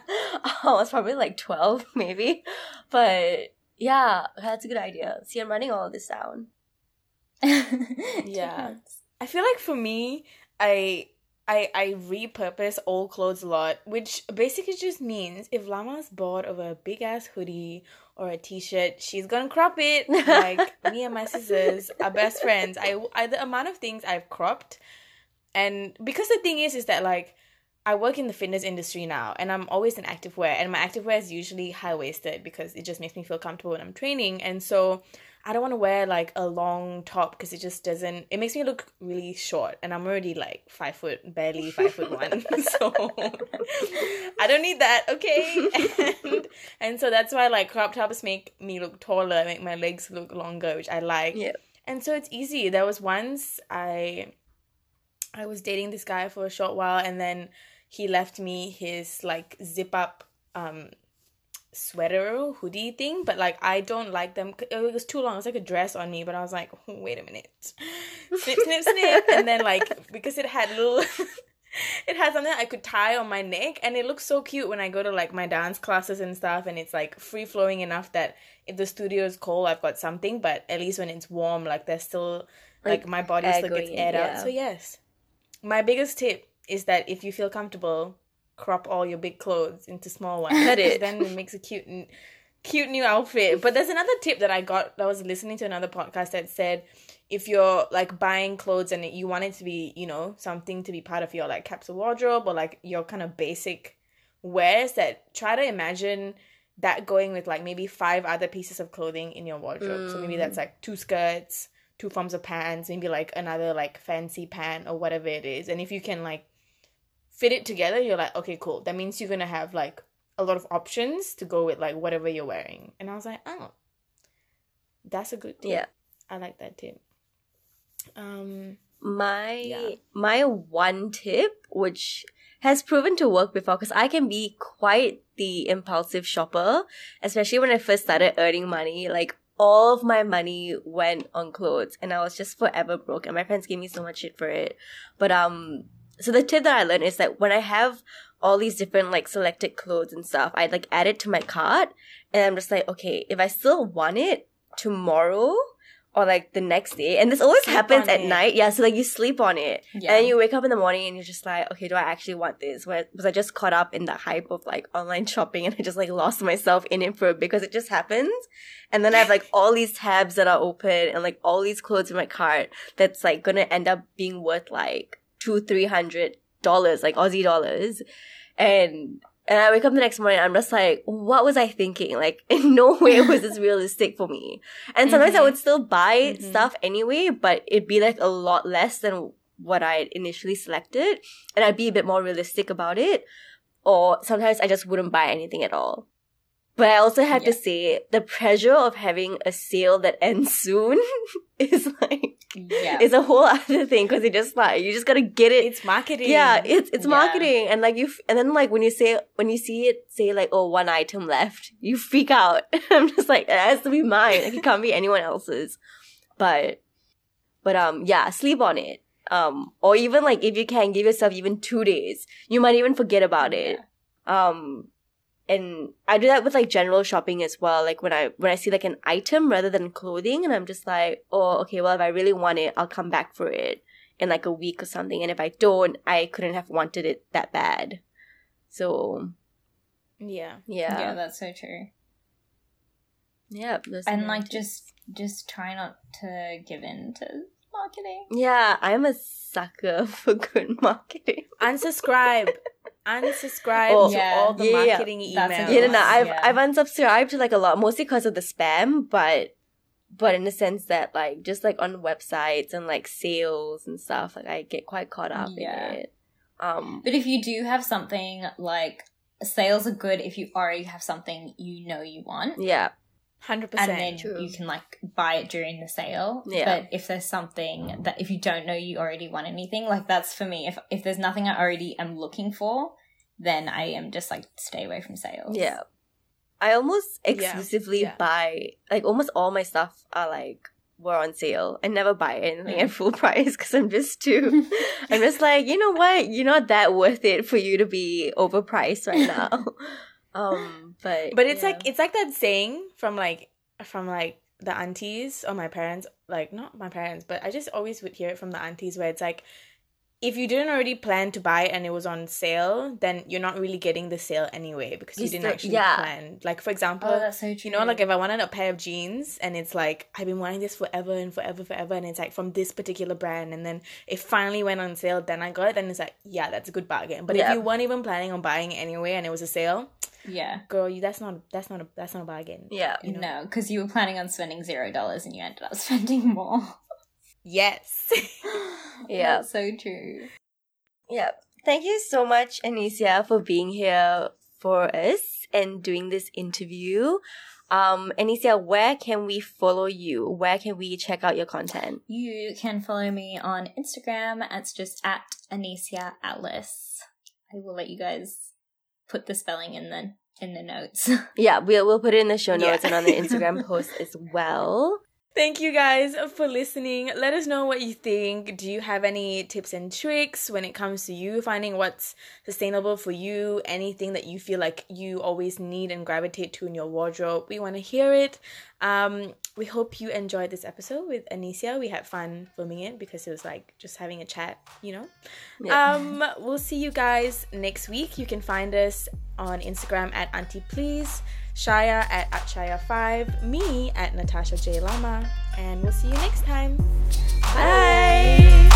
Oh, I was probably like twelve, maybe. But yeah, that's a good idea. See, I'm writing all of this down.
Yeah. I feel like for me, I I I repurpose old clothes a lot, which basically just means if Lama's bored of a big ass hoodie or a t-shirt, she's gonna crop it. Like me and my sisters are best friends. I, I the amount of things I've cropped, and because the thing is, is that like I work in the fitness industry now, and I'm always in active wear and my active wear is usually high waisted because it just makes me feel comfortable when I'm training, and so I don't want to wear like a long top because it just doesn't. It makes me look really short, and I'm already like five foot, barely five foot one. so I don't need that, okay? And, and so that's why like crop tops make me look taller, make my legs look longer, which I like.
Yeah.
And so it's easy. There was once I I was dating this guy for a short while, and then he left me his like zip up um sweater hoodie thing but like i don't like them. It was too long. It was like a dress on me but i was like oh, wait a minute. Snip snip snip. And then like because it had little it had something i could tie on my neck and it looks so cute when i go to like my dance classes and stuff and it's like free flowing enough that if the studio is cold i've got something but at least when it's warm like there's still like,
Like,
my body still gets aired out. so yes. My biggest tip is that if you feel comfortable crop all your big clothes into small ones.
Cut it.
then it makes a cute cute new outfit. But there's another tip that i got i was listening to another podcast that said if you're like buying clothes and you want it to be you know something to be part of your like capsule wardrobe or like your kind of basic wears that try to imagine that going with like maybe five other pieces of clothing in your wardrobe. So maybe that's mm. like two skirts two forms of pants maybe like another like fancy pant or whatever it is. And if you can like fit it together you're like okay cool that means you're gonna have like a lot of options to go with like whatever you're wearing and i was like oh that's a good tip
Yeah.
i like that tip um
my
Yeah.
my one tip, which has proven to work before, because I can be quite the impulsive shopper, especially when I first started earning money. Like all of my money went on clothes, and I was just forever broke. And my friends gave me so much shit for it. But um, so the tip that I learned is that when I have all these different like selected clothes and stuff, I like add it to my cart, and I'm just like, okay, if I still want it tomorrow or like the next day, and this always
Sleep
happens at
it.
night, yeah. So like you sleep on it,
Yeah.
and you wake up in the morning and you're just like, okay, do I actually want this? Where was I just caught up in the hype of like online shopping and I just like lost myself in it for because it just happens. And then I have like all these tabs that are open and like all these clothes in my cart that's like gonna end up being worth like two, three hundred dollars, like Aussie dollars. And and I wake up the next morning, I'm just like, what was I thinking? Like, in no way was this realistic for me. And sometimes I
Mhm.
would still buy
Mhm.
stuff anyway, but it'd be like a lot less than what I initially selected. And I'd be a bit more realistic about it. Or sometimes I just wouldn't buy anything at all. But I also have to say, the pressure of having a sale that ends soon is like,
yeah.
is a whole other thing because you just like, you just gotta get it
It's marketing.
yeah, it's it's
Yeah.
marketing, and like you, f- and then like when you say when you see it say like oh one item left, you freak out. I'm just like it has to be mine. Like it can't be anyone else's. But, but um yeah, sleep on it. Um, or even like if you can give yourself even two days, you might even forget about it. Um, and I do that with like general shopping as well. Like when I when I see like an item rather than clothing, and I'm just like, oh, okay, well if I really want it, I'll come back for it in like a week or something. And if I don't, I couldn't have wanted it that bad. So
Yeah.
yeah.
yeah,
that's so true.
yeah,
And like just just try not to give in to marketing.
yeah, I'm a sucker for good marketing.
Unsubscribe. Unsubscribe
Oh,
to
yeah.
all the
Yeah, yeah.
marketing
That's a
emails.
good
Yeah, no, no. I've
Yeah.
I've unsubscribed to like a lot, mostly because of the spam, but but in the sense that like just like on websites and like sales and stuff, like I get quite caught up
Yeah.
in it. Um,
But if you do have something like sales are good if you already have something you know you want.
yeah,
Hundred
And
percent.
And then
True.
you can like buy it during the sale.
Yeah.
But if there's something that if you don't know you already want anything, like that's for me. If if there's nothing I already am looking for, then I am just like stay away from sales.
yeah. I almost
Yeah,
exclusively
yeah.
buy like almost all my stuff are like were on sale. I never buy anything
Mm.
at full price because I'm just too. I'm just like you know what, you're not that worth it for you to be overpriced right now. um, but
But it's
yeah.
like it's like that saying from like from like the aunties or my parents, like not my parents, but I just always would hear it from the aunties where it's like if you didn't already plan to buy it and it was on sale, then you're not really getting the sale anyway because you, didn't actually
yeah.
plan. Like for example,
Oh, that's so true.
you know, like if I wanted a pair of jeans and it's like I've been wanting this forever and forever, forever, and it's like from this particular brand, and then it finally went on sale, then I got it, then it's like, yeah, that's a good bargain. But
Yeah.
if you weren't even planning on buying it anyway and it was a sale,
yeah.
girl, you that's not that's not a that's not a bargain.
yeah.
You know?
No, because you were planning on spending zero dollars and you ended up spending more.
Yes.
Yeah.
That's so true.
Yeah. Thank you so much, Anicia, for being here for us and doing this interview. Um, Anicia, where can we follow you? Where can we check out your content?
You can follow me on Instagram. It's just at Anicia Alice. I will let you guys put the spelling in the in the notes.
Yeah, we'll we'll put it in the show
Yeah.
notes and on the Instagram post as well.
Thank you guys for listening. Let us know what you think. Do you have any tips and tricks when it comes to you finding what's sustainable for you? Anything that you feel like you always need and gravitate to in your wardrobe? We want to hear it. Um, we hope you enjoyed this episode with Anicia. We had fun filming it because it was like just having a chat, you know?
Yeah.
Um, we'll see you guys next week. You can find us on Instagram at Auntie Please, Shaya at Atshaya5, me at Natasha J Lama, and we'll see you next time. Bye.